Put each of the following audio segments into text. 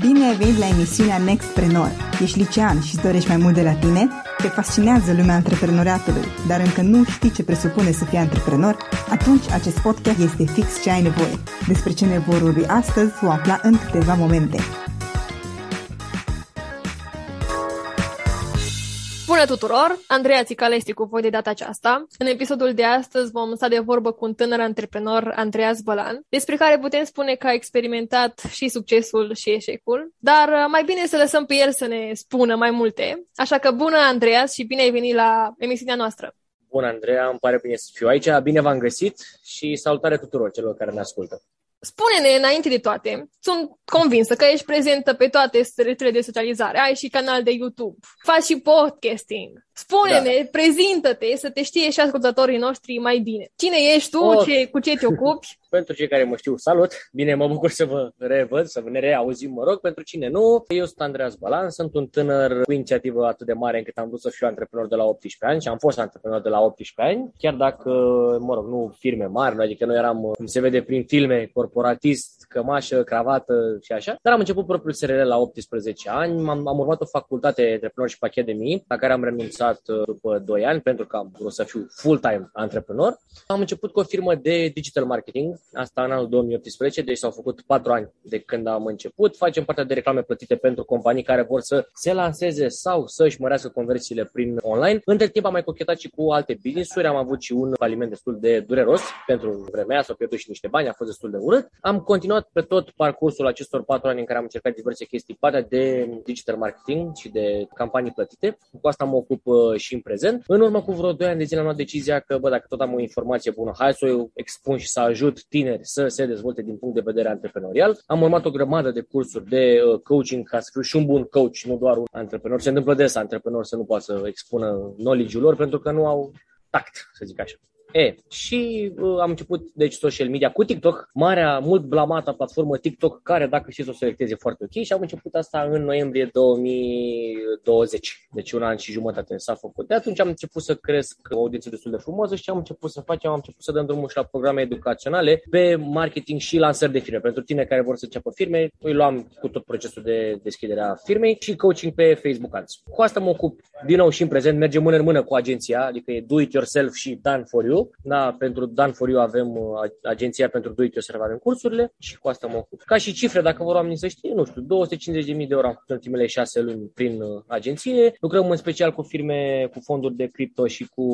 Bine ai venit la emisiunea Nextpreneur. Ești licean și îți dorești mai mult de la tine? Te fascinează lumea antreprenoriatului, dar încă nu știi ce presupune să fii antreprenor? Atunci acest podcast este fix ce ai nevoie. Despre ce ne vor vorbi astăzi o afla în câteva momente. Bună tuturor! Andreea Țicală este cu voi de data aceasta. În episodul de astăzi vom sta de vorbă cu un tânăr antreprenor, Andreas Bălan, despre care putem spune că a experimentat și succesul și eșecul, dar uh, mai bine să lăsăm pe el să ne spună mai multe. Așa că bună, Andreas, și bine ai venit la emisiunea noastră! Bună, Andreea, îmi pare bine să fiu aici. Bine v-am găsit și salutare tuturor celor care ne ascultă. Spune-ne înainte de toate, sunt convinsă că ești prezentă pe toate rețelele de socializare, ai și canal de YouTube, faci și podcasting. Spune-ne, da. prezintă-te să te știe și ascultătorii noștri mai bine. Cine ești tu, oh. ce, cu ce te ocupi? Pentru cei care mă știu, salut! Bine, mă bucur să vă revăd, să ne reauzim, mă rog. Pentru cine nu, eu sunt Andreas Balan, sunt un tânăr cu inițiativă atât de mare încât am vrut să fiu antreprenor de la 18 ani și am fost antreprenor de la 18 ani, chiar dacă, mă rog, nu firme mari, adică nu eram, cum se vede prin filme, corporatist, cămașă, cravată și așa, dar am început propriul SRL la 18 ani, am, am urmat o facultate de Entrepreneurship Academy, la care am renunțat uh, după 2 ani pentru că am vrut să fiu full-time antreprenor. Am început cu o firmă de digital marketing, asta în anul 2018, deci s-au făcut 4 ani de când am început. Facem partea de reclame plătite pentru companii care vor să se lanseze sau să-și mărească conversiile prin online. Între timp am mai cochetat și cu alte business-uri, am avut și un faliment destul de dureros pentru vremea, s-au pierdut și niște bani, a fost destul de urât. Am continuat pe tot parcursul acestor 4 ani în care am încercat diverse chestii, partea de digital marketing și de campanii plătite. Cu asta mă ocup uh, și în prezent. În urmă cu vreo 2 ani de zile am luat decizia că, bă, dacă tot am o informație bună, hai să o expun și să ajut tineri să se dezvolte din punct de vedere antreprenorial. Am urmat o grămadă de cursuri de uh, coaching ca să fiu și un bun coach, nu doar un antreprenor. Se întâmplă des antreprenori să nu poată să expună knowledge-ul lor pentru că nu au tact, să zic așa. E, și uh, am început, deci, social media cu TikTok, marea, mult blamată platformă TikTok, care, dacă știți, o selecteze foarte ok și am început asta în noiembrie 2020, deci un an și jumătate s-a făcut. De atunci am început să cresc o audiență destul de frumoasă și am început să facem, am început să dăm drumul și la programe educaționale pe marketing și lansări de firme. Pentru tine care vor să înceapă firme, îi luam cu tot procesul de deschidere a firmei și coaching pe Facebook Ads. Cu asta mă ocup din nou și în prezent, mergem mână în mână cu agenția, adică e do it yourself și done for you da, pentru Dan For You avem uh, agenția pentru Do It Yourself avem cursurile și cu asta mă ocup. Ca și cifre, dacă vor oamenii să știe, nu știu, 250.000 de euro am făcut în ultimele șase luni prin uh, agenție. Lucrăm în special cu firme cu fonduri de cripto și cu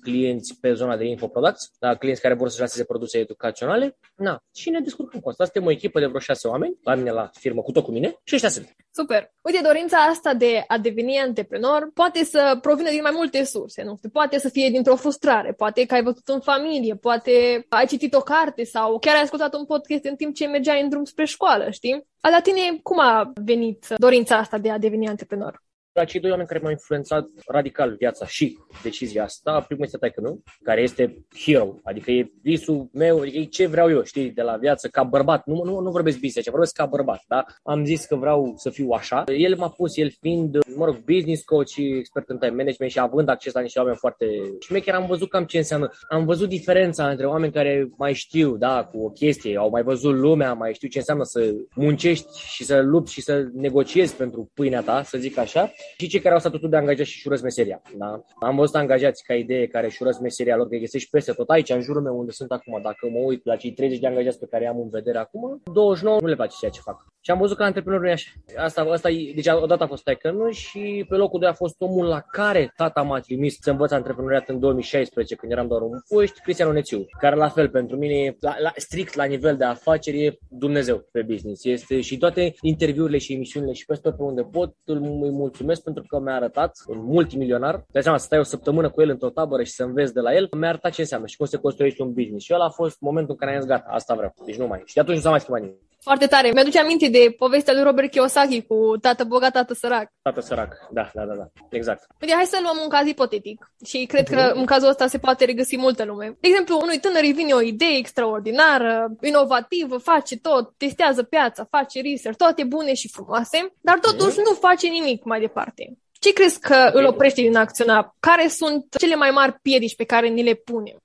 clienți pe zona de infoproducts, da, clienți care vor să lanseze produse educaționale. Na, și ne descurcăm cu asta. Suntem o echipă de vreo șase oameni la mine la firmă, cu tot cu mine și ăștia sunt. Super! Uite, dorința asta de a deveni antreprenor poate să provină din mai multe surse, nu știu, poate să fie dintr-o frustrare, poate că ai văzut în familie, poate ai citit o carte sau chiar ai ascultat un podcast în timp ce mergeai în drum spre școală, știi? A la tine cum a venit dorința asta de a deveni antreprenor? La cei doi oameni care m-au influențat radical viața și decizia asta, primul este taică meu, care este hero, adică e visul meu, adică e ce vreau eu, știi, de la viață, ca bărbat, nu, nu, nu vorbesc business, ci vorbesc ca bărbat, da? Am zis că vreau să fiu așa. El m-a pus, el fiind, mă rog, business coach și expert în time management și având acces la niște oameni foarte șmecheri, am văzut cam ce înseamnă. Am văzut diferența între oameni care mai știu, da, cu o chestie, au mai văzut lumea, mai știu ce înseamnă să muncești și să lupți și să negociezi pentru pâinea ta, să zic așa, și cei care au statutul de angajat și urăsc meseria. Da? Am văzut angajați ca idee care își urăsc meseria lor, că găsești peste tot aici, în jurul meu unde sunt acum. Dacă mă uit la cei 30 de angajați pe care am în vedere acum, 29 nu le place ceea ce fac. Și am văzut că antreprenorul e așa. Asta, asta, deci odată a fost taică și pe locul 2 a fost omul la care tata m-a trimis să învăț antreprenoriat în 2016, când eram doar un puști, Cristian Onețiu, care la fel pentru mine, la, la, strict la nivel de afaceri, e Dumnezeu pe business. Este și toate interviurile și emisiunile și peste tot pe unde pot, îl mulțumesc pentru că mi-a arătat un multimilionar. De seama, să stai o săptămână cu el într-o tabără și să înveți de la el, mi-a arătat ce înseamnă și cum se construiește un business. Și ăla a fost momentul în care am zis, gata, asta vreau. Deci nu mai. Și de atunci nu s-a mai schimbat nimic. Foarte tare. Mi-aduce aminte de povestea lui Robert Kiyosaki cu tată bogat, tată sărac. Tată sărac, da, da, da, da. exact. Uite, hai să luăm un caz ipotetic și cred că în cazul ăsta se poate regăsi multă lume. De exemplu, unui tânăr îi vine o idee extraordinară, inovativă, face tot, testează piața, face research, toate bune și frumoase, dar totuși nu face nimic mai departe. Ce crezi că îl oprește din acționa? Care sunt cele mai mari piedici pe care ni le punem?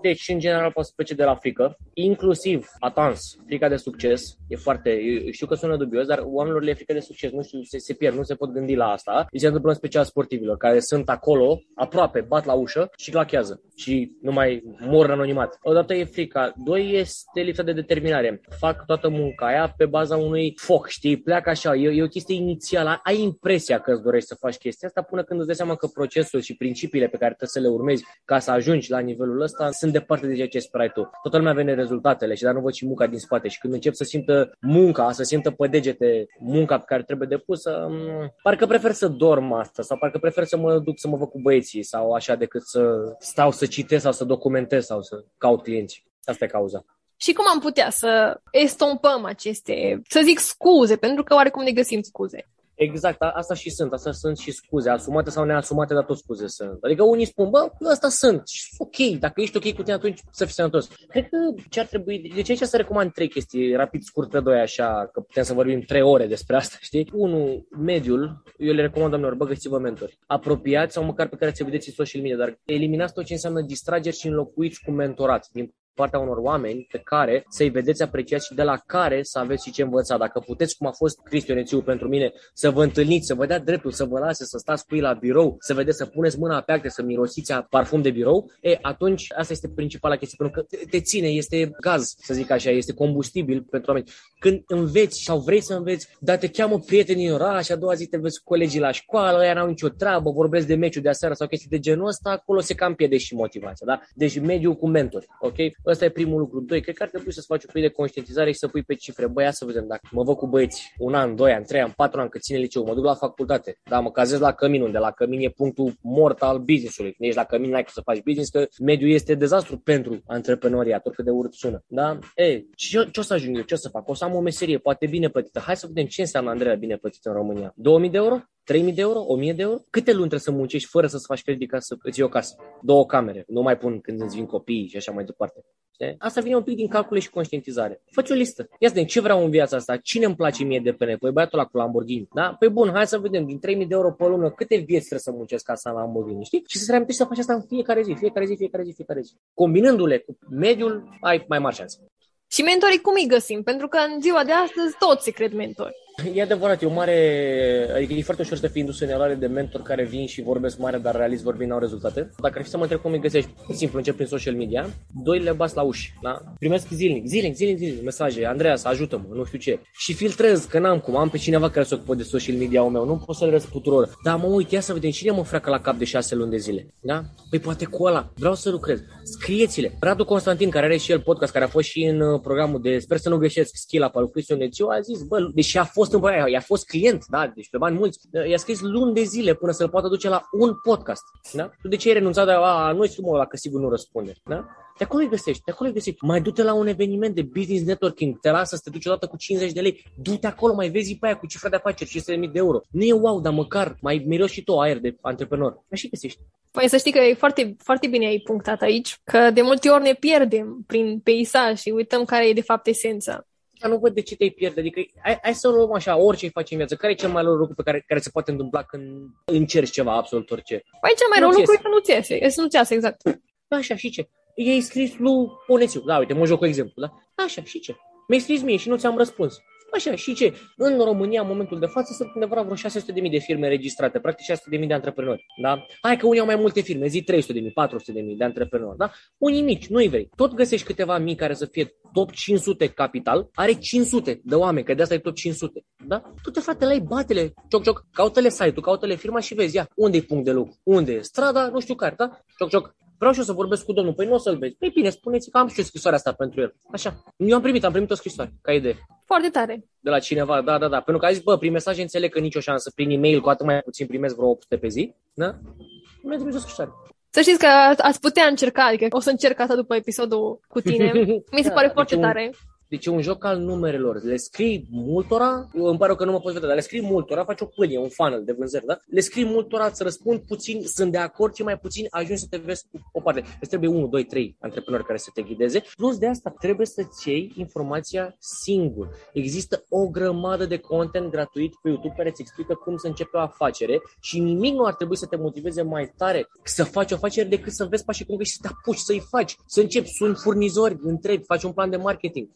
Deci, în general, poate să plece de la frică, inclusiv, atans, frica de succes, e foarte, eu știu că sună dubios, dar oamenilor le e frică de succes, nu știu, se, se pierd, nu se pot gândi la asta. Îi se întâmplă în special sportivilor, care sunt acolo, aproape, bat la ușă și clachează și nu mai mor în anonimat. Odată e frica, doi este lipsa de determinare. Fac toată munca aia pe baza unui foc, știi, pleacă așa, e, e o chestie inițială, ai impresia că îți dorești să faci chestia asta până când îți dai seama că procesul și principiile pe care trebuie să le urmezi ca să ajungi la nivelul ăsta sunt departe de ceea ce sperai tu. Toată lumea vede rezultatele și dar nu văd și munca din spate și când încep să simtă munca, să simtă pe degete munca pe care trebuie depusă, mm, parcă prefer să dorm asta sau parcă prefer să mă duc să mă văd cu băieții sau așa decât să stau să citesc sau să documentez sau să caut clienți. Asta e cauza. Și cum am putea să estompăm aceste, să zic scuze, pentru că oarecum ne găsim scuze. Exact, asta și sunt, asta sunt și scuze, asumate sau neasumate, dar tot scuze sunt. Adică unii spun, bă, asta sunt, și ok, dacă ești ok cu tine, atunci să fii sănătos. Cred că ce ar trebui, de ce aici să recomand trei chestii, rapid, scurt pe doi, așa, că putem să vorbim trei ore despre asta, știi? Unu, mediul, eu le recomand doamnelor, bă, găsiți-vă mentori. Apropiați sau măcar pe care ți vedeți în social media, dar eliminați tot ce înseamnă distrageri și înlocuiți cu mentorat. Din partea unor oameni pe care să-i vedeți apreciați și de la care să aveți și ce învăța. Dacă puteți, cum a fost Cristionețiu pentru mine, să vă întâlniți, să vă dea dreptul, să vă lase să stați cu ei la birou, să vedeți, să puneți mâna pe acte, să mirosiți parfum de birou, e, atunci asta este principala chestie, pentru că te ține, este gaz, să zic așa, este combustibil pentru oameni. Când înveți sau vrei să înveți, dar te cheamă prietenii în oraș, a doua zi te vezi cu colegii la școală, ăia n-au nicio treabă, vorbesc de meciul de aseară sau chestii de genul ăsta, acolo se cam pierde și motivația. Da? Deci mediul cu mentori, ok? Ăsta e primul lucru. Doi, cred că ar trebui să-ți faci o pic de conștientizare și să pui pe cifre. Băi, ia să vedem dacă mă văd cu băieți un an, doi ani, trei ani, patru ani, că ține liceu, mă duc la facultate, da, mă cazez la cămin, unde la cămin e punctul mort al business-ului. Când ești la cămin, n-ai cum să faci business, că mediul este dezastru pentru antreprenoriat, oricât de urât sună. Da? E, ce, ce o să ajung eu? Ce o să fac? O să am o meserie, poate bine plătită. Hai să vedem ce înseamnă, Andreea, bine plătită în România. 2000 de euro? 3.000 de euro? 1.000 de euro? Câte luni trebuie să muncești fără să-ți faci credit ca să îți iei o casă? Două camere. Nu mai pun când îți vin copiii și așa mai departe. Asta vine un pic din calcule și conștientizare. Fă o listă. Ia să vedem ce vreau în viața asta, cine îmi place mie de pe Păi băiatul ăla cu Lamborghini. Da? Păi bun, hai să vedem din 3000 de euro pe lună câte vieți trebuie să muncesc ca să am Lamborghini, știi? Și să te reamintești să faci asta în fiecare zi, fiecare zi, fiecare zi, fiecare zi. Combinându-le cu mediul, ai mai mari șanse. Și mentorii cum îi găsim? Pentru că în ziua de astăzi toți se cred mentori. E adevărat, e o mare, adică e foarte ușor să fii indus în eroare de mentor care vin și vorbesc mare, dar realist vorbind n-au rezultate. Dacă ar fi să mă întreb cum îi găsești, simplu, încep prin social media, doi le bas la uși, da? Primesc zilnic, zilnic, zilnic, zilnic, mesaje, Andreas, ajută-mă, nu știu ce. Și filtrez, că n-am cum, am pe cineva care se ocupă de social media meu, nu pot să le răspund tuturor. Dar mă uit, ia să vedem cine mă freacă la cap de șase luni de zile, da? Păi poate cu ăla, vreau să lucrez. Scrieți-le. Radu Constantin, care are și el podcast, care a fost și în uh, programul de, sper să nu greșesc, skill up al lui Cristian a zis, bă, deși a fost în băia, a fost client, da, deci pe bani mulți, i-a scris luni de zile până să-l poată duce la un podcast. Da? Tu de ce ai renunțat de a, nu știu mă, la că sigur nu răspunde. Da? De acolo îi găsești, de acolo îi găsești. Mai du-te la un eveniment de business networking, te lasă să te duci odată cu 50 de lei, du-te acolo, mai vezi pe aia cu cifra de afaceri, 500.000 de euro. Nu e wow, dar măcar mai miroși și tu aer de antreprenor. Așa găsești. Păi să știi că e foarte, foarte bine ai punctat aici, că de multe ori ne pierdem prin peisaj și uităm care e de fapt esența nu văd de ce te-ai pierde. Adică hai, hai să luăm așa, orice îi faci în viață. Care e cel mai rău lucru pe care, care se poate întâmpla când încerci ceva, absolut orice? Păi cel mai rău lucru e că nu-ți iese. Să nu-ți iasă, exact. Așa, și ce? I-ai scris lui Ponețiu. Da, uite, mă joc cu exemplu, da? Așa, și ce? Mi-ai scris mie și nu ți-am răspuns. Așa, și ce? În România, în momentul de față, sunt undeva vreo 600.000 de firme înregistrate, practic 600.000 de antreprenori. Da? Hai că unii au mai multe firme, zi 300.000, 400.000 de antreprenori. Da? Unii mici, nu-i vrei. Tot găsești câteva mici care să fie top 500 capital, are 500 de oameni, că de asta e top 500. Da? Tu te frate, la ei, batele, cioc, cioc, caută-le site-ul, caută-le firma și vezi, ia, unde e punct de lucru, unde e strada, nu știu care, da? Cioc, cioc, vreau și eu să vorbesc cu domnul, păi nu o să-l vezi. Păi bine, spuneți că am și scrisoarea asta pentru el. Așa. Eu am primit, am primit o scrisoare, ca idee. Foarte tare. De la cineva, da, da, da. Pentru că a zis, bă, prin mesaj înțeleg că nicio șansă, prin e-mail, cu atât mai puțin primesc vreo 800 pe zi, da? Mi-a trimis o scrisoare. Să știți că ați putea încerca, adică o să încerc asta după episodul cu tine. Mi se Da, pare da, foarte deci un- tare. Deci e un joc al numerelor. Le scrii multora, eu îmi pare că nu mă poți vedea, dar le scrii multora, faci o pâine, un funnel de vânzări, da? Le scrii multora, îți răspund puțin, sunt de acord, ce mai puțin ajungi să te vezi cu o parte. Îți trebuie 1, 2, 3 antreprenori care să te ghideze. Plus de asta, trebuie să-ți iei informația singur. Există o grămadă de content gratuit pe YouTube care îți explică cum să începe o afacere și nimic nu ar trebui să te motiveze mai tare să faci o afacere decât să înveți pașii cum și să te apuci, să-i faci, să începi, suni furnizori, întrebi, faci un plan de marketing.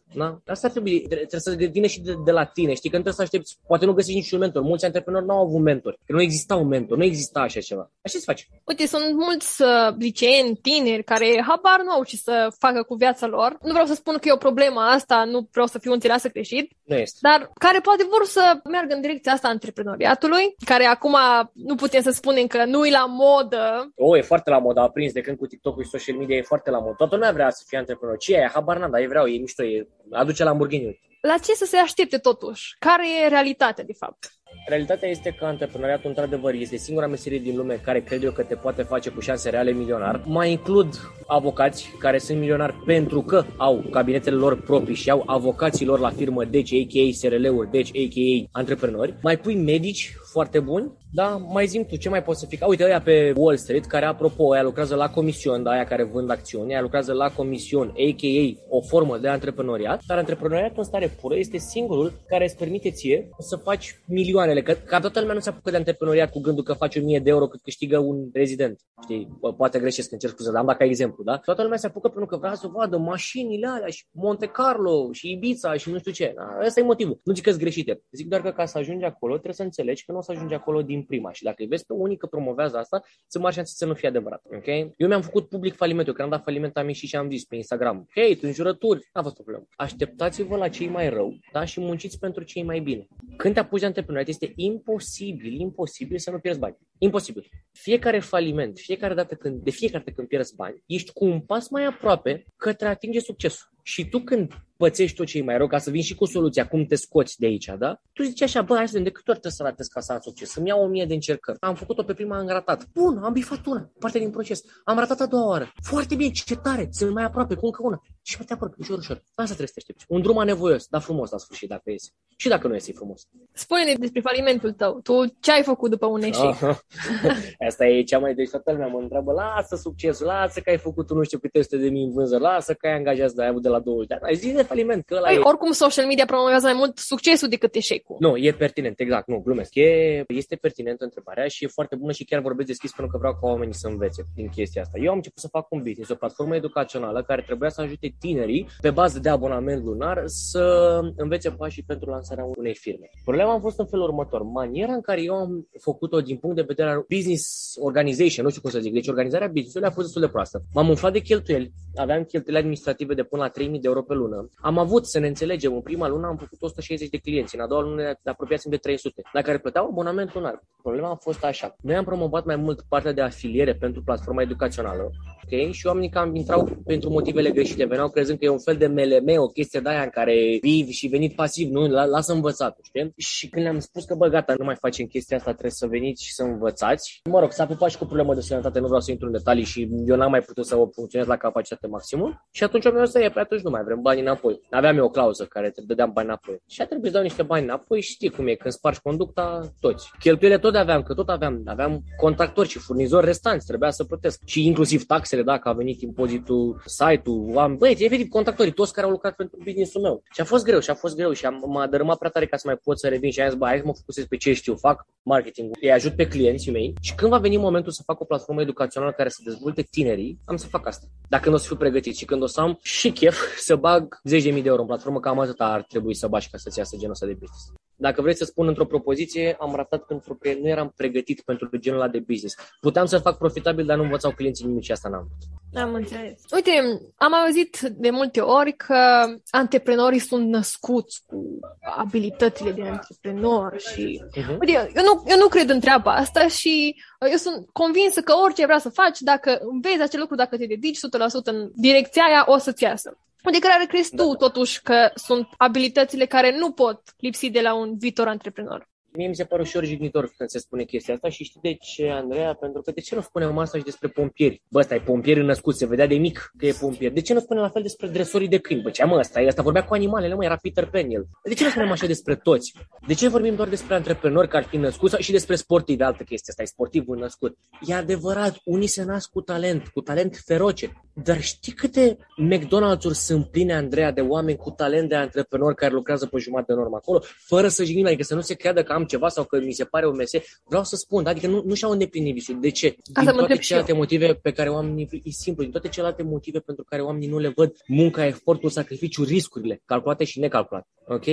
Da? Asta ar trebui, tre- trebuie să vină și de, de la tine. Știi că nu trebuie să aștepți, poate nu găsești niciun mentor. Mulți antreprenori nu au avut mentor, că nu exista un mentor, nu exista așa ceva. Așa se face. Uite, sunt mulți uh, liceeni, tineri, care habar nu au ce să facă cu viața lor. Nu vreau să spun că e o problemă asta, nu vreau să fiu înțeleasă greșit, Nu este. dar care poate vor să meargă în direcția asta a antreprenoriatului, care acum nu putem să spunem că nu e la modă. O, e foarte la mod, a prins de când cu TikTok-ul și social media e foarte la mod. Toată lumea vrea să fie antreprenor. Ce e aia? Habar n-am, dar ei vreau, e mișto, e, aduce Lamborghini. La ce să se aștepte totuși? Care e realitatea, de fapt? Realitatea este că antreprenoriatul, într-adevăr, este singura meserie din lume care cred eu că te poate face cu șanse reale milionar. Mai includ avocați care sunt milionari pentru că au cabinetele lor proprii și au avocații lor la firmă, deci a.k.a. SRL-uri, deci a.k.a. antreprenori. Mai pui medici foarte buni, da, mai zim tu, ce mai poți să fii? Uite, ăia pe Wall Street, care, apropo, aia lucrează la comision, da, aia care vând acțiuni, aia lucrează la comision, a.k.a. o formă de antreprenoriat, dar antreprenoriatul în stare pură este singurul care îți permite ție să faci milioanele, că, ca toată lumea nu se apucă de antreprenoriat cu gândul că faci 1000 de euro cât câștigă un rezident. Știi, Bă, poate greșesc, încerc scuze, dar am dat ca exemplu, da? Toată lumea se apucă pentru că vrea să vadă mașinile alea și Monte Carlo și Ibiza și nu știu ce. Da? Ăsta e motivul. Nu zic că greșite. Zic doar că ca să ajungi acolo, trebuie să înțelegi că nu o să ajungi acolo din prima. Și dacă îi vezi pe unii că promovează asta, sunt mari șanse să nu fie adevărat. Ok? Eu mi-am făcut public falimentul. Când am dat faliment am ieșit și am zis pe Instagram. Hei, tu înjurături. N-a fost problemă. Așteptați-vă la cei mai rău, da? Și munciți pentru cei mai bine. Când te apuci de antreprenoriat, este imposibil, imposibil să nu pierzi bani. Imposibil. Fiecare faliment, fiecare dată când, de fiecare dată când pierzi bani, ești cu un pas mai aproape către a atinge succesul. Și tu când pățești tot ce e mai rău, ca să vin și cu soluția, cum te scoți de aici, da? Tu zici așa, bă, hai să vedem de câte ori trebuie să ratez ca să am succes, să-mi iau o mie de încercări. Am făcut-o pe prima, am ratat. Bun, am bifat una, parte din proces. Am ratat a doua oară. Foarte bine, ce tare, sunt mai aproape, cu încă una. Și mă te apăr, ușor, ușor. Asta trebuie să te aștepți. Un drum anevoios, dar frumos la sfârșit, dacă iese. Și dacă nu iese, e frumos. Spune-ne despre falimentul tău. Tu ce ai făcut după un eșec? Ah, Asta e cea mai deci toată lumea mă întreabă, lasă succesul, lasă că ai făcut nu știu câte sute de mii în vânzări, lasă că ai angajat de ai avut de la 20 de ani. Ai zis de faliment, că ăla Păi, e... oricum, social media promovează mai mult succesul decât eșecul. Nu, e pertinent, exact, nu, glumesc. E, este pertinentă întrebarea și e foarte bună și chiar vorbesc deschis pentru că vreau ca oamenii să învețe din chestia asta. Eu am început să fac un business, o platformă educațională care trebuia să ajute tinerii pe bază de abonament lunar să învețe pașii pentru lansarea unei firme. Problema a fost în felul următor. Maniera în care eu am făcut-o din punct de vedere al business organization, nu știu cum să zic, deci organizarea business-ului a fost destul de proastă. M-am umflat de cheltuieli, aveam cheltuieli administrative de până la 3000 de euro pe lună. Am avut, să ne înțelegem, în prima lună am făcut 160 de clienți, în a doua lună ne apropiați de 300, la care plăteau abonament lunar. Problema a fost așa. Noi am promovat mai mult partea de afiliere pentru platforma educațională, ok? Și oamenii cam intrau pentru motivele greșite, veneau crezând că e un fel de MLM, o chestie de aia în care vii și venit pasiv, nu, la- lasă învățat, știi? Și când le-am spus că, bă, gata, nu mai facem chestia asta, trebuie să veniți și să învățați. Mă rog, s-a pupat și cu problemă de sănătate, nu vreau să intru în detalii și eu n-am mai putut să o funcționez la capacitate maximum. Și atunci am zis, e, pe atunci nu mai vrem bani înapoi. Aveam eu o clauză care te dădeam bani înapoi. Și a trebuit să dau niște bani înapoi și știi cum e, când spargi conducta, toți. Cheltuielile tot aveam, că tot aveam, aveam contractori și furnizori restanți, trebuia să plătesc. Și inclusiv taxele, dacă a venit impozitul, site-ul, am, băi, efectiv contractorii, toți care au lucrat pentru business-ul meu. Și a fost greu, și a fost greu și am, m-a dărâmat dărâmat prea tare ca să mai pot să revin și am zis, bă, hai să mă focusez pe ce știu, fac marketing, îi ajut pe clienții mei și când va veni momentul să fac o platformă educațională care să dezvolte tinerii, am să fac asta. Dacă nu o să fiu pregătit și când o să am și chef să bag 10.000 de euro în platformă, cam atât ar trebui să bagi ca să-ți iasă genul ăsta de business. Dacă vreți să spun într-o propoziție, am ratat pentru că nu eram pregătit pentru genul ăla de business. Puteam să fac profitabil, dar nu învățau clienții nimic și asta n-am. Am înțeles. Uite, am auzit de multe ori că antreprenorii sunt născuți cu abilitățile de antreprenor și... Uh-huh. Uite, eu nu, eu nu cred în treaba asta și eu sunt convinsă că orice vrea să faci, dacă înveți acel lucru, dacă te dedici 100% în direcția aia, o să-ți iasă. De care crezi tu, totuși, că sunt abilitățile care nu pot lipsi de la un viitor antreprenor? Mie mi se pare ușor jignitor când se spune chestia asta și știi de ce, Andreea? Pentru că de ce nu spunem asta și despre pompieri? Bă, ăsta e pompier născut, se vedea de mic că e pompier. De ce nu spunem la fel despre dresorii de câini? Bă, ce mă, ăsta, ăsta vorbea cu animalele, mă, era Peter Pan el. De ce nu spunem așa despre toți? De ce vorbim doar despre antreprenori care ar fi născuți și despre sportivi, altă chestie, asta e sportivul născut. E adevărat, unii se nasc cu talent, cu talent feroce. Dar știi câte McDonald's-uri sunt pline, Andreea, de oameni cu talent de antreprenori care lucrează pe jumătate de normă acolo, fără să jignim, adică să nu se creadă că am ceva sau că mi se pare o meserie. Vreau să spun, adică nu, nu și-au îndeplinit visul. De ce? Din Asta toate celelalte motive pe care oamenii, e simplu, din toate celelalte motive pentru care oamenii nu le văd munca, efortul, sacrificiul, riscurile, calculate și necalculate. Ok?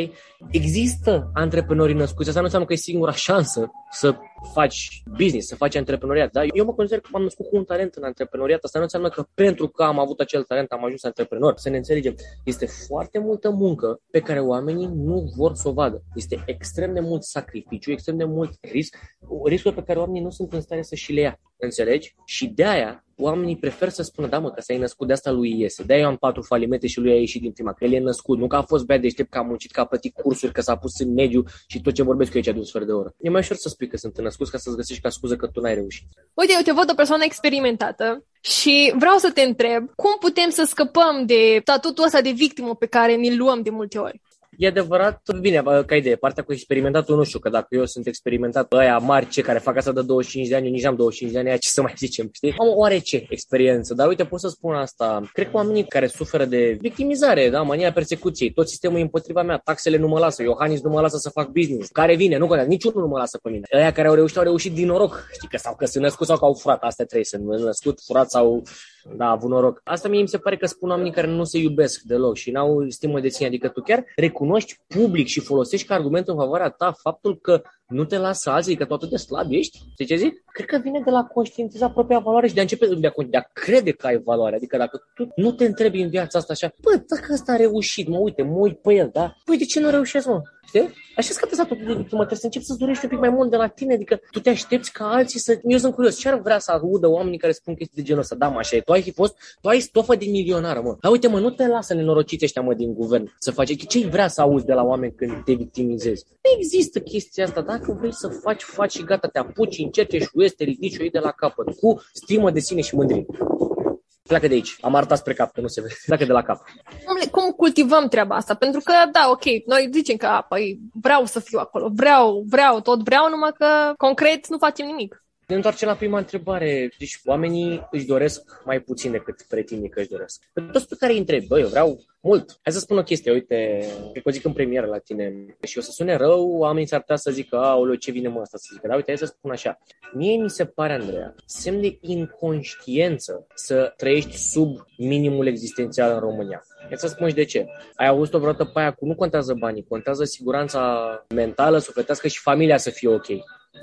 Există antreprenori născuți, asta nu înseamnă că e singura șansă să faci business, să faci antreprenoriat. Da? Eu mă consider că m-am născut cu un talent în antreprenoriat. Asta nu înseamnă că pentru că am avut acel talent am ajuns antreprenor. Să ne înțelegem. Este foarte multă muncă pe care oamenii nu vor să o vadă. Este extrem de mult sacrificiu, extrem de mult risc, riscuri pe care oamenii nu sunt în stare să și le ia. Înțelegi? Și de aia oamenii prefer să spună, da mă, că s-a născut, de asta lui iese. De-aia eu am patru falimente și lui a ieșit din prima, că el e născut, nu că a fost bea deștept, că a muncit, că a plătit cursuri, că s-a pus în mediu și tot ce vorbesc eu aici de un sfert de oră. E mai ușor să spui că sunt născuți ca să-ți găsești ca scuză că tu n-ai reușit. Uite, eu te văd o persoană experimentată și vreau să te întreb, cum putem să scăpăm de statutul ăsta de victimă pe care ni-l luăm de multe ori? E adevărat, bine, ca idee, partea cu experimentatul nu știu, că dacă eu sunt experimentat, ăia mari, ce care fac asta de 25 de ani, eu nici am 25 de ani, aia ce să mai zicem, știi? Am oarece experiență, dar uite, pot să spun asta. Cred că oamenii care suferă de victimizare, da, mania persecuției, tot sistemul e împotriva mea, taxele nu mă lasă, Iohannis nu mă lasă să fac business, care vine, nu contează, niciunul nu mă lasă pe mine. Aia care au reușit, au reușit din noroc, știi, că sau că sunt născut sau că au furat, astea trei, sunt născut, furat sau da, a avut noroc. Asta mie mi se pare că spun oamenii care nu se iubesc deloc și n-au stimă de sine. Adică tu chiar recunoști public și folosești ca argument în favoarea ta faptul că nu te lasă alții, că tu atât de slab ești? Știi ce zic? Cred că vine de la conștientiza propria valoare și de a începe de a, de a crede că ai valoare. Adică dacă tu nu te întrebi în viața asta așa, bă, dacă ăsta a reușit, mă uite, mă uit pe el, da? Păi de ce nu reușesc, mă? Știi? Așa scapă să de victimă, trebuie să începi să-ți dorești un pic mai mult de la tine, adică tu te aștepți ca alții să... Eu sunt curios, ce ar vrea să audă oamenii care spun chestii de genul ăsta? Da, mă, așa e, tu ai fi fost, tu ai stofă de milionară, mă. Dar uite, mă, nu te lasă nenorociți ăștia, mă, din guvern să faci. Ce vrea să auzi de la oameni când te victimizezi? Nu există chestia asta. Dacă vrei să faci, faci și gata, te apuci, încerci și uiți, te ridici o de la capăt, cu stimă de sine și mândrie. Pleacă de aici. Am arătat spre cap, că nu se vede. Pleacă de la cap. Cum cultivăm treaba asta? Pentru că, da, ok, noi zicem că, păi, vreau să fiu acolo, vreau, vreau, tot vreau, numai că concret nu facem nimic. Ne întoarcem la prima întrebare. Deci oamenii își doresc mai puțin decât pretinde că își doresc. Pe toți pe care îi întreb, băi, eu vreau mult. Hai să spun o chestie, uite, cred că o zic în premieră la tine și o să sune rău, oamenii s-ar putea să zică, aoleu, ce vine mă asta să zică, dar uite, hai să spun așa. Mie mi se pare, Andreea, semn de inconștiență să trăiești sub minimul existențial în România. Hai să spun și de ce. Ai auzit-o vreodată pe aia cu nu contează banii, contează siguranța mentală, sufletească și familia să fie ok.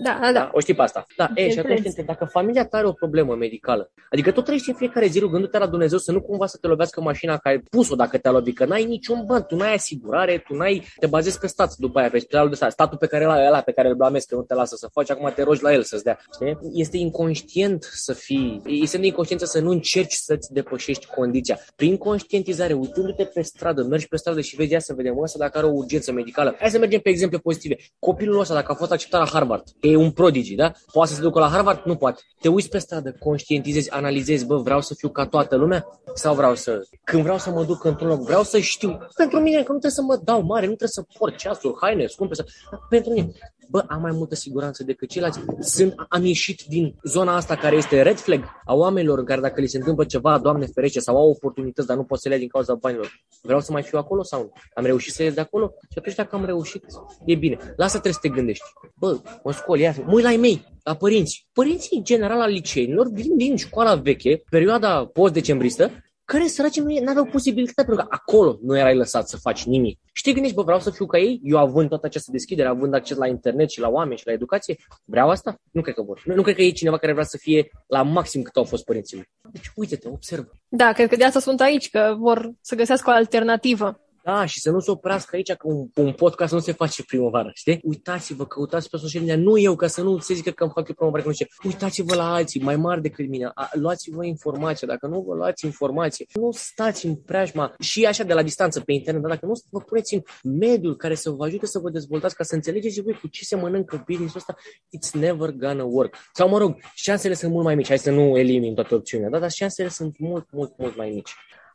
Da, da, da. O știi pe asta. Da, e, și atunci întreb, dacă familia ta are o problemă medicală, adică tu trăiești în fiecare zi rugându-te la Dumnezeu să nu cumva să te lovească mașina care ai pus-o dacă te-a lovit, că n-ai niciun bani, tu n-ai asigurare, tu n-ai, te bazezi pe stat după aia, pe spitalul de stat, statul pe care l-ai, ăla pe care îl blamezi că nu te lasă să faci, acum te rogi la el să-ți dea. Știi? Este inconștient să fii, este de inconștiență să nu încerci să-ți depășești condiția. Prin conștientizare, uitându-te pe stradă, mergi pe stradă și vezi, ia să vedem ăsta dacă are o urgență medicală. Hai să mergem pe exemple pozitive. Copilul ăsta, dacă a fost acceptat la Harvard, e un prodigi, da? Poate să se ducă la Harvard? Nu poate. Te uiți pe stradă, conștientizezi, analizezi, bă, vreau să fiu ca toată lumea? Sau vreau să... Când vreau să mă duc într-un loc, vreau să știu. Pentru mine, că nu trebuie să mă dau mare, nu trebuie să port ceasuri, haine scumpe. Să... Pentru mine, bă, am mai multă siguranță decât ceilalți. Sunt, am ieșit din zona asta care este red flag a oamenilor în care dacă li se întâmplă ceva, Doamne ferește, sau au oportunități, dar nu pot să le ia din cauza banilor. Vreau să mai fiu acolo sau nu? Am reușit să ies de acolo? Și atunci dacă am reușit, e bine. La asta trebuie să te gândești. Bă, mă scol, ia, mă uit la ei mei, la părinți. Părinții, în general, al liceenilor, vin din școala veche, perioada post-decembristă, care săraci nu aveau posibilitatea, pentru că acolo nu erai lăsat să faci nimic. Și te gândești, bă, vreau să fiu ca ei, eu având toată această deschidere, având acces la internet și la oameni și la educație, vreau asta? Nu cred că vor. Nu, nu cred că e cineva care vrea să fie la maxim cât au fost părinții mei. Deci, uite-te, observă. Da, cred că de asta sunt aici, că vor să găsească o alternativă. Da, și să nu se oprească aici că un, un podcast nu se face primăvară, știi? Uitați-vă, căutați pe social media, nu eu, ca să nu se zică că îmi fac eu primăvară, că nu știu. Uitați-vă la alții mai mari decât mine, A, luați-vă informația, dacă nu vă luați informație, nu stați în preajma și așa de la distanță pe internet, dar dacă nu vă puneți în mediul care să vă ajute să vă dezvoltați, ca să înțelegeți voi cu ce se mănâncă business-ul ăsta, it's never gonna work. Sau mă rog, șansele sunt mult mai mici, hai să nu elimin toate opțiunile, da? dar șansele sunt mult, mult, mult mai mici.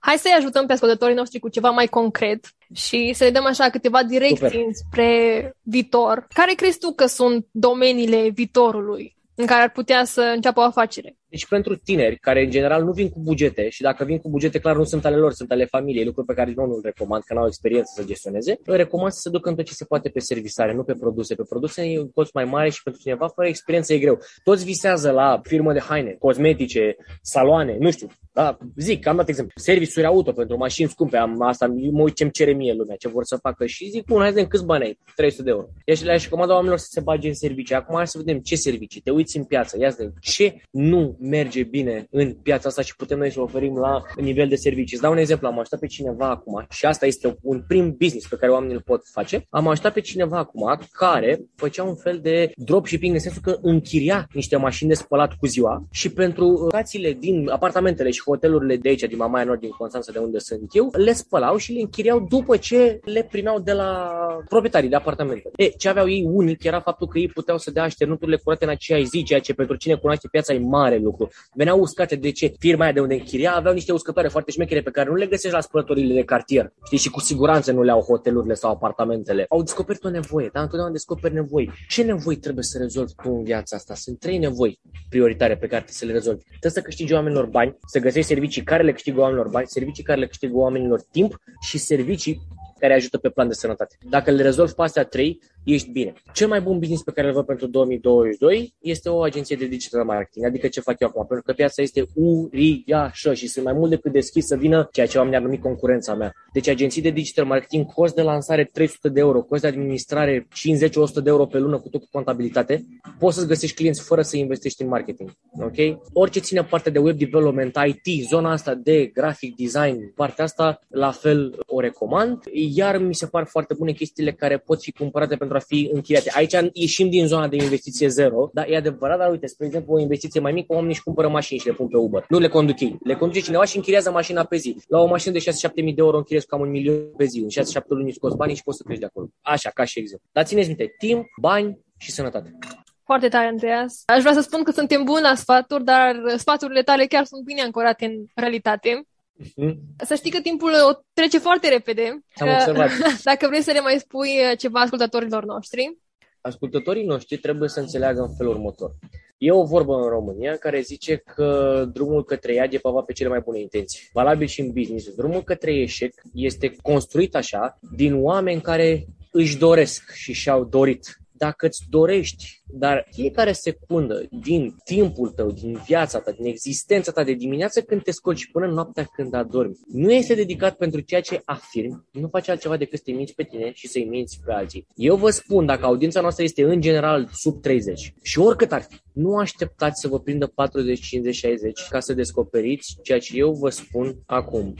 Hai să-i ajutăm pe ascultătorii noștri cu ceva mai concret și să le dăm așa câteva direcții Super. spre viitor. Care crezi tu că sunt domeniile viitorului în care ar putea să înceapă o afacere? Deci pentru tineri care în general nu vin cu bugete și dacă vin cu bugete clar nu sunt ale lor, sunt ale familiei, lucruri pe care eu nu îl recomand, că nu au experiență să gestioneze, îi recomand să se ducă în tot ce se poate pe servisare, nu pe produse. Pe produse e un cost mai mare și pentru cineva fără experiență e greu. Toți visează la firmă de haine, cosmetice, saloane, nu știu. Da, zic, am dat exemplu. Servisuri auto pentru mașini scumpe, am asta, mă uit ce-mi cere mie lumea, ce vor să facă și zic, bun, hai să câți bani ai? 300 de euro. Ia și le-aș recomanda oamenilor să se bage în servicii. Acum hai să vedem ce servicii. Te uiți în piață, ia să ce nu merge bine în piața asta și putem noi să oferim la nivel de servicii. Îți dau un exemplu, am ajutat pe cineva acum și asta este un prim business pe care oamenii îl pot face. Am ajutat pe cineva acum care făcea un fel de dropshipping în sensul că închiria niște mașini de spălat cu ziua și pentru locațiile din apartamentele și hotelurile de aici, din Mamaia Nord, din Constanța, de unde sunt eu, le spălau și le închiriau după ce le primeau de la proprietarii de apartamente. E, ce aveau ei unic era faptul că ei puteau să dea așternuturile curate în aceeași zi, ceea ce pentru cine cunoaște piața e mare lucru veneau uscate. De ce? Firma aia de unde închiria aveau niște uscătoare foarte șmechere pe care nu le găsești la spălătorile de cartier. Știi? Și cu siguranță nu le au hotelurile sau apartamentele. Au descoperit o nevoie, dar întotdeauna descoperi nevoi. Ce nevoi trebuie să rezolvi tu în viața asta? Sunt trei nevoi prioritare pe care trebuie să le rezolvi. Trebuie să câștigi oamenilor bani, să găsești servicii care le câștigă oamenilor bani, servicii care le câștigă oamenilor timp și servicii care ajută pe plan de sănătate. Dacă le rezolvi pe astea trei, ești bine. Cel mai bun business pe care îl văd pentru 2022 este o agenție de digital marketing, adică ce fac eu acum, pentru că piața este uriașă și sunt mai mult decât deschis să vină ceea ce oamenii ar numi concurența mea. Deci agenții de digital marketing, cost de lansare 300 de euro, cost de administrare 50-100 de euro pe lună cu tot cu contabilitate, poți să-ți găsești clienți fără să investești în marketing. Ok? Orice ține parte de web development, IT, zona asta de graphic design, partea asta la fel o recomand. Iar mi se par foarte bune chestiile care pot fi cumpărate pentru a fi închiriate. Aici ieșim din zona de investiție zero, dar e adevărat, dar uite, spre exemplu, o investiție mai mică, oamenii își cumpără mașini și le pun pe Uber. Nu le conduc ei. Le conduce cineva și închiriază mașina pe zi. La o mașină de 6-7 mii de euro închiriezi cam un milion pe zi. În 6-7 luni scoți banii și poți să crești de acolo. Așa, ca și exemplu. Dar țineți minte, timp, bani și sănătate. Foarte tare, Andreas. Aș vrea să spun că suntem buni la sfaturi, dar sfaturile tale chiar sunt bine ancorate în realitate. Mm-hmm. Să știi că timpul o trece foarte repede. Am observat. Dacă vrei să le mai spui ceva ascultătorilor noștri. Ascultătorii noștri trebuie să înțeleagă în felul următor. E o vorbă în România care zice că drumul către iad e pavat pe cele mai bune intenții. Valabil și în business. Drumul către eșec este construit așa din oameni care își doresc și și-au dorit dacă îți dorești, dar fiecare secundă din timpul tău, din viața ta, din existența ta, de dimineață când te scoci și până noaptea când adormi, nu este dedicat pentru ceea ce afirmi, nu faci altceva decât să te minți pe tine și să-i minți pe alții. Eu vă spun, dacă audiența noastră este în general sub 30 și oricât ar fi, nu așteptați să vă prindă 40, 50, 60 ca să descoperiți ceea ce eu vă spun acum.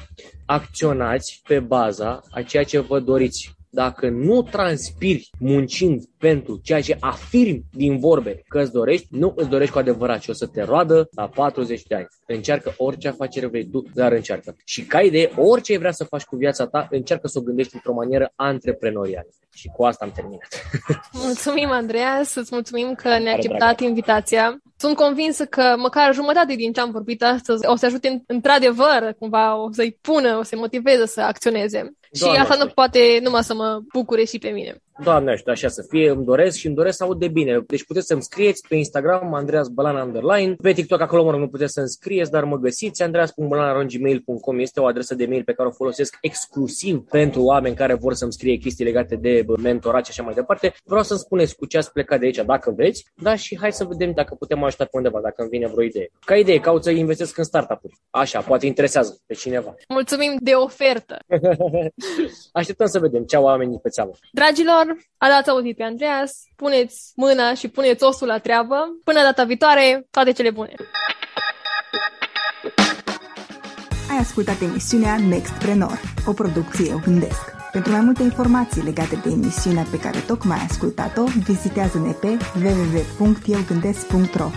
Acționați pe baza a ceea ce vă doriți dacă nu transpiri muncind pentru ceea ce afirmi din vorbe că îți dorești, nu îți dorești cu adevărat și o să te roadă la 40 de ani. Încearcă orice afacere vrei tu, dar încearcă. Și ca idee, orice vrea să faci cu viața ta, încearcă să o gândești într-o manieră antreprenorială. Și cu asta am terminat. Mulțumim, Andreea, să-ți mulțumim că ne-ai acceptat invitația. Sunt convinsă că măcar jumătate din ce am vorbit astăzi o să ajute într-adevăr, cumva, o să-i pună, o să-i motiveze să acționeze. Doamne și asta nu poate numai să mă bucure și pe mine. Doamne ajută, așa să fie, îmi doresc și îmi doresc să aud de bine. Deci puteți să-mi scrieți pe Instagram, Andreas Bălan Underline, pe TikTok acolo, mă rog, nu puteți să-mi scrieți, dar mă găsiți, andreas.bălan.gmail.com este o adresă de mail pe care o folosesc exclusiv pentru oameni care vor să-mi scrie chestii legate de mentorat și așa mai departe. Vreau să-mi spuneți cu ce ați plecat de aici, dacă vreți, da, și hai să vedem dacă putem ajuta pe undeva, dacă îmi vine vreo idee. Ca idee, caut să investesc în startup-uri. Așa, poate interesează pe cineva. Mulțumim de ofertă! Așteptăm să vedem ce au oamenii pe țeavă. Dragilor, dați auzit pe Andreas, puneți mâna și puneți osul la treabă. Până data viitoare, toate cele bune! Ai ascultat emisiunea Nextpreneur, o producție Eu Gândesc. Pentru mai multe informații legate de emisiunea pe care tocmai ai ascultat-o, vizitează-ne pe www.eugândesc.ro